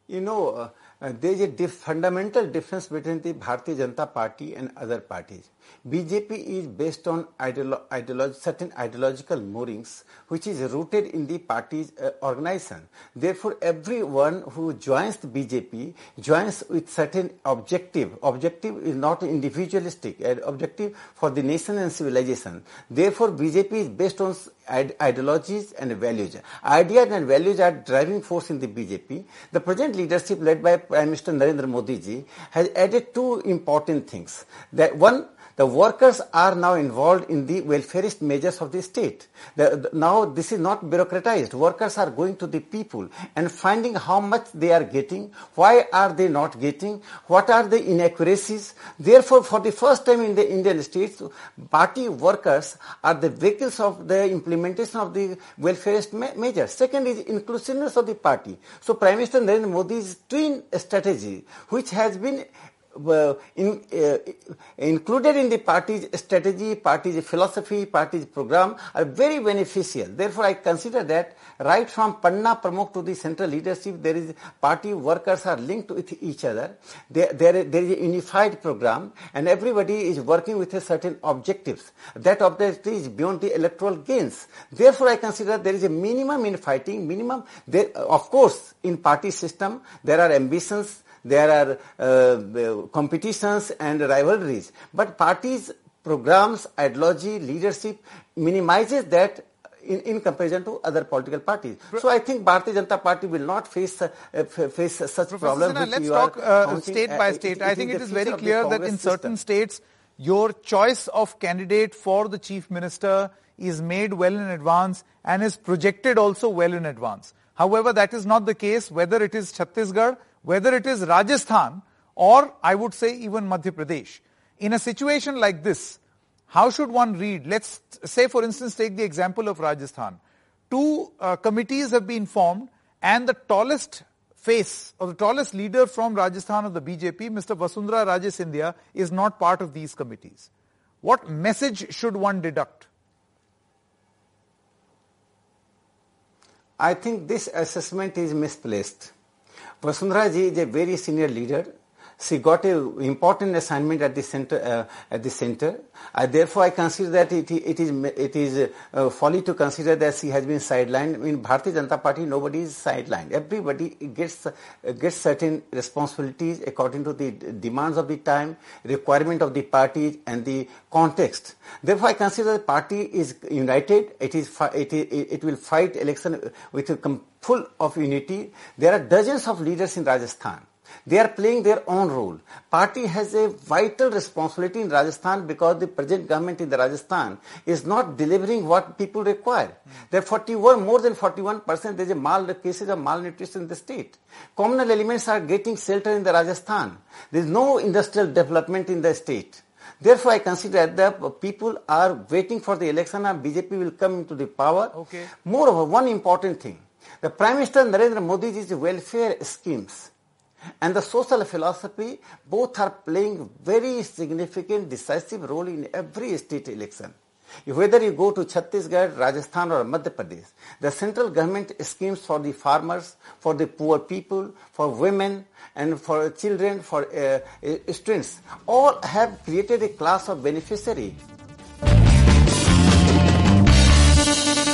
You know, uh, uh, there is a dif- fundamental difference between the Bharatiya Janata Party and other parties. BJP is based on ideolo- certain ideological moorings which is rooted in the party's uh, organization. Therefore, everyone who joins the BJP joins with certain objective. Objective is not individualistic, an objective for the nation and civilization. Therefore, BJP is based on ideologies and values. Ideas and values are driving force in the BJP. The present leadership led by Prime Minister Narendra Modi ji has added two important things. That one, the workers are now involved in the welfareist measures of the state. The, the, now this is not bureaucratized. Workers are going to the people and finding how much they are getting, why are they not getting, what are the inaccuracies. Therefore, for the first time in the Indian states, party workers are the vehicles of the implementation of the welfareist me- measures. Second is inclusiveness of the party. So Prime Minister Narendra Modi's twin strategy, which has been in, uh, included in the party's strategy, party's philosophy, party's program are very beneficial. Therefore, I consider that right from Panna Pramukh to the central leadership, there is party workers are linked with each other. There, there, there is a unified program, and everybody is working with a certain objectives. That objective is beyond the electoral gains. Therefore, I consider there is a minimum in fighting. Minimum, there, of course, in party system there are ambitions there are uh, competitions and rivalries. But parties, programs, ideology, leadership minimizes that in, in, comparison to other political parties. So I think Bharatiya Janata Party will not face uh, face such Professor problems. Sinha, let's talk uh, state by state. It, it I think it is very clear that in certain states, your choice of candidate for the chief minister is made well in advance and is projected also well in advance. However, that is not the case whether it is Chhattisgarh whether it is Rajasthan or I would say even Madhya Pradesh. In a situation like this, how should one read? Let's say for instance take the example of Rajasthan. Two uh, committees have been formed and the tallest face or the tallest leader from Rajasthan of the BJP, Mr. Vasundhara Raje is not part of these committees. What message should one deduct? I think this assessment is misplaced. Vasundhara ji is a very senior leader. She got an important assignment at the center. Uh, at the center, uh, therefore, I consider that it, it is it is uh, folly to consider that she has been sidelined. In Bharatiya Janata Party, nobody is sidelined. Everybody gets gets certain responsibilities according to the demands of the time, requirement of the party, and the context. Therefore, I consider the party is united. It is it, it, it will fight election with a full of unity. There are dozens of leaders in Rajasthan. They are playing their own role. Party has a vital responsibility in Rajasthan because the present government in the Rajasthan is not delivering what people require. There are 41, more than 41 percent, there is a mal, cases of malnutrition in the state. Communal elements are getting shelter in the Rajasthan. There is no industrial development in the state. Therefore, I consider that the people are waiting for the election and BJP will come into the power. Okay. Moreover, one important thing. The Prime Minister Narendra Modi's welfare schemes and the social philosophy both are playing very significant decisive role in every state election. Whether you go to Chhattisgarh, Rajasthan or Madhya Pradesh, the central government schemes for the farmers, for the poor people, for women and for children, for uh, students, all have created a class of beneficiary